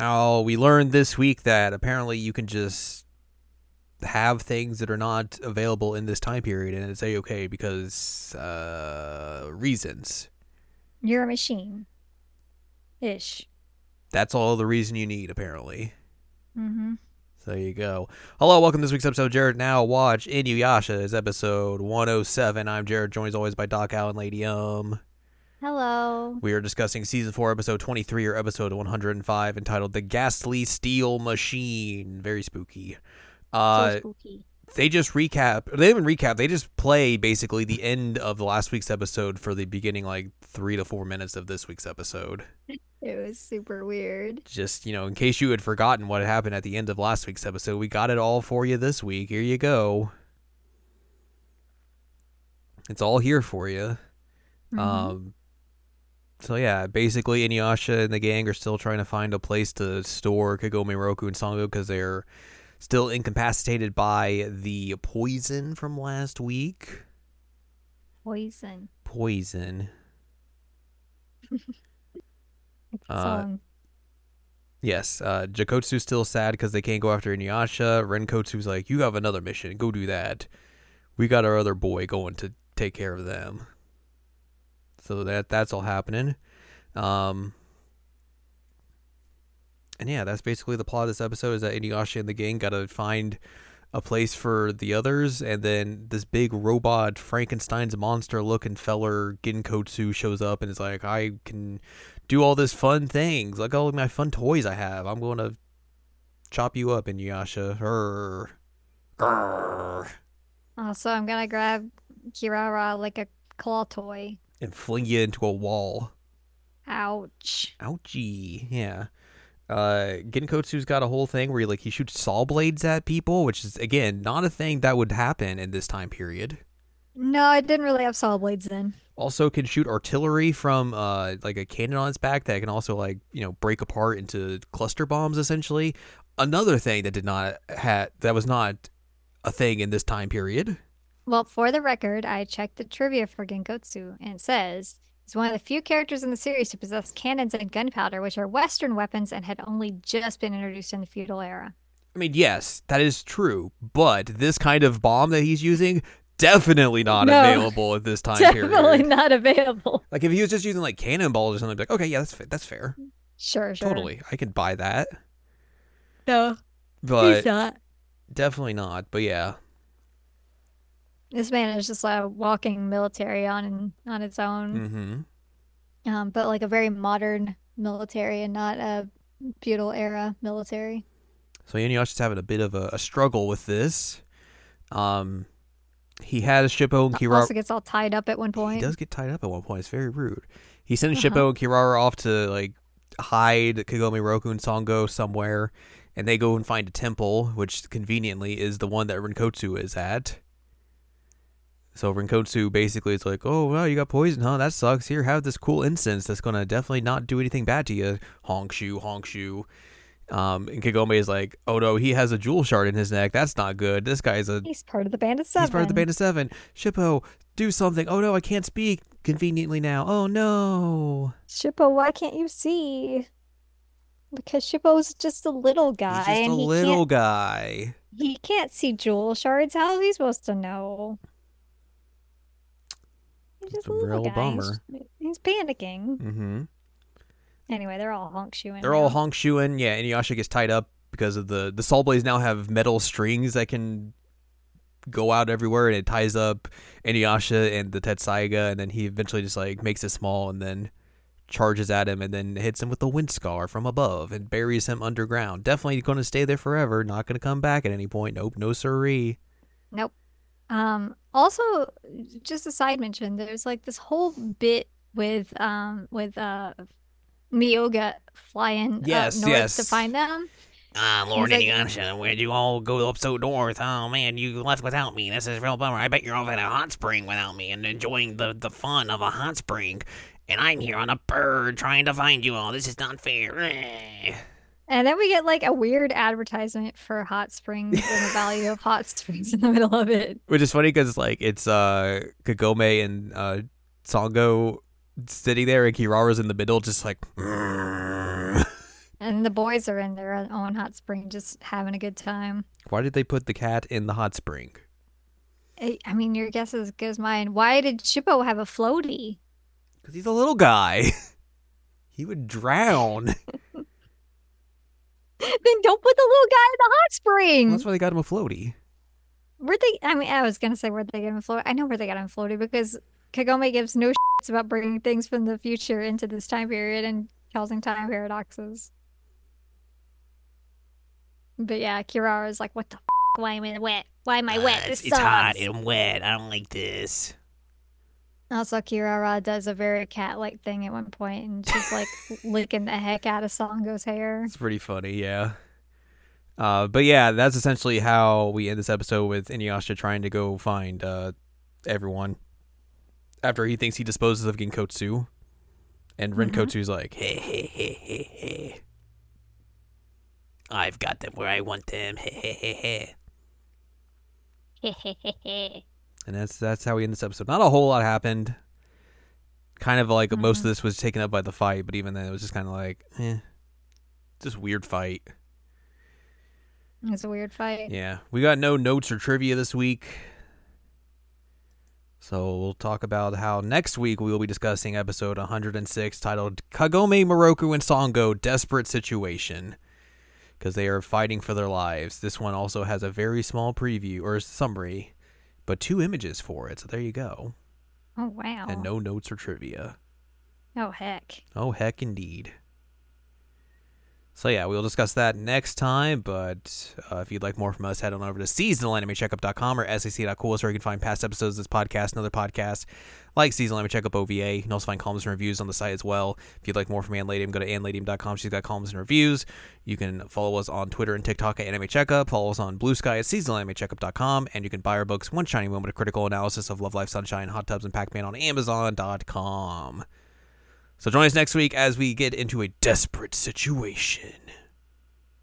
Oh, we learned this week that apparently you can just have things that are not available in this time period and it's a okay because uh reasons. You're a machine. Ish. That's all the reason you need apparently. Mm-hmm. So there you go. Hello, welcome to this week's episode of Jared Now Watch Inuyasha is episode 107. I'm Jared, joined as always by Doc Al and Lady Um. Hello. We are discussing season 4, episode 23 or episode 105 entitled The Ghastly Steel Machine. Very spooky. Uh, so spooky. they just recap they even recap they just play basically the end of the last week's episode for the beginning like three to four minutes of this week's episode It was super weird. just you know in case you had forgotten what happened at the end of last week's episode we got it all for you this week here you go it's all here for you Mhm. um so yeah basically Inuyasha and the gang are still trying to find a place to store Kagome Roku and Sango because they're still incapacitated by the poison from last week Poison. poison Uh. Yes, uh, Jakotsu's still sad because they can't go after Inuyasha. Renkotsu's like, you have another mission. Go do that. We got our other boy going to take care of them. So that that's all happening. Um, and yeah, that's basically the plot of this episode is that Inuyasha and the gang got to find a place for the others, and then this big robot Frankenstein's monster looking feller Ginkotsu shows up and is like, I can do all this fun things. At all my fun toys I have. I'm going to chop you up, Inuyasha. Grrr. Also, I'm gonna grab Kirara like a claw toy. And fling you into a wall. Ouch. Ouchie. Yeah. Uh, Ginkotsu's got a whole thing where he, like he shoots saw blades at people, which is again not a thing that would happen in this time period. No, I didn't really have saw blades then. Also can shoot artillery from uh like a cannon on its back that can also like you know break apart into cluster bombs essentially. Another thing that did not had that was not a thing in this time period. Well, for the record, I checked the trivia for Ginkotsu, and it says he's one of the few characters in the series to possess cannons and gunpowder, which are Western weapons and had only just been introduced in the feudal era. I mean, yes, that is true, but this kind of bomb that he's using definitely not No. available at this time Definitely period. not available. Like if he was just using like cannonballs or something, I'd be like, okay, yeah, that's that's fair, Sure, sure. totally, I could buy that, No, but he's not. definitely not. But yeah, This man is just like a walking military on on its own, hmm um, but like a very modern military and not a feudal era military. So Inuyasha's having a bit of a, a struggle with this. Um, he has Shippo and Kirara. Also gets all tied up at one point. He does get tied up at one point. It's very rude. He sends Uh-huh. Shippo and Kirara off to like hide Kagome Roku and Sango somewhere, and they go and find a temple, which conveniently is the one that Renkotsu is at. So Renkotsu basically is like, "Oh, well, you got poison, huh? That sucks. Here, have this cool incense that's gonna definitely not do anything bad to you." Honk shoe, honk. Um, and Kagome is like, "Oh no, he has a jewel shard in his neck. That's not good. This guy's a He's part of the band of seven. He's part of the band of seven. Shippo, do something. Oh no, I can't speak conveniently now. Oh no. Shippo, why can't you see? Because Shippo's just a little guy, He's just a he little guy. he can't see jewel shards. How is he supposed to know? He's just a real guy. bummer. He's, he's panicking. Mm-hmm. Anyway, they're all honk shoeing. They're all honk shoeing. Yeah, Inuyasha gets tied up because of the the saw blades now have metal strings that can go out everywhere, and it ties up Inuyasha and the Tessaiga, and then he eventually just like makes it small and then charges at him and then hits him with the wind scar from above and buries him underground. Definitely going to stay there forever. Not going to come back at any point. Nope, no siree. Nope. Um, also, just a side mention, there's like this whole bit with um with uh Myoga flying Yes, up north yes. to find them. Ah, Lord like- Inuyasha, where'd you all go up so north? Oh man, you left without me. This is a real bummer. I bet you're off at a hot spring without me and enjoying the, the fun of a hot spring. And I'm here on a bird trying to find you all. This is not fair. And then we get like a weird advertisement for hot springs and the value of hot springs in the middle of it. Which is funny because like it's uh Kagome and uh Sango sitting there and Kirara's in the middle just like And the boys are in their own hot spring, just having a good time. Why did they put the cat in the hot spring? I I mean, your guess is as good as mine. Why did Shippo have a floaty? Because he's a little guy. he would drown. then don't put the little guy in the hot spring. That's why they got him a floaty. Where they? I mean, I was gonna say where they get him floaty. I know where they got him floaty because Kagome gives no shits about bringing things from the future into this time period and causing time paradoxes. But yeah, Kirara's like, "What the? F- why am I wet? Why am I wet? Uh, it's, it's hot sucks." and wet. I don't like this. Also, Kirara does a very cat-like thing at one point, and she's like licking the heck out of Sango's hair. It's pretty funny, yeah. Uh, but yeah, that's essentially how we end this episode with Inuyasha trying to go find uh, everyone after he thinks he disposes of Ginkotsu. And Mhm. Renkotsu's like, Hey, hey, hey, hey, hey. I've got them where I want them. Hey, hey, hey, hey. and that's that's how we end this episode. Not a whole lot happened. Kind of like most of this was taken up by the fight, but even then it was just kind of like, eh, just weird fight. It's a weird fight. Yeah, we got no notes or trivia this week. So we'll talk about how next week we will be discussing episode 106 titled Kagome, Miroku, and Sango Desperate Situation. Because they are fighting for their lives. This one also has a very small preview or summary, but two images for it. So there you go. Oh wow. And no notes or trivia. Oh heck. Oh, heck indeed. So yeah, we'll discuss that next time. But uh, if you'd like more from us, head on over to seasonalanimecheckup.com or sac.cool, where you can find past episodes of this podcast and other podcasts like Seasonal Anime Checkup OVA. You can also find columns and reviews on the site as well. If you'd like more from Anne Ladyem, go to anneladyem.com. She's got columns and reviews. You can follow us on Twitter and TikTok at Anime Checkup. Follow us on Blue Sky at seasonalanimecheckup.com. And you can buy our books, One Shiny Moment, a critical analysis of Love Live Sunshine, Hot Tubs, and Pac-Man on Amazon.com. So join us next week as we get into a desperate situation.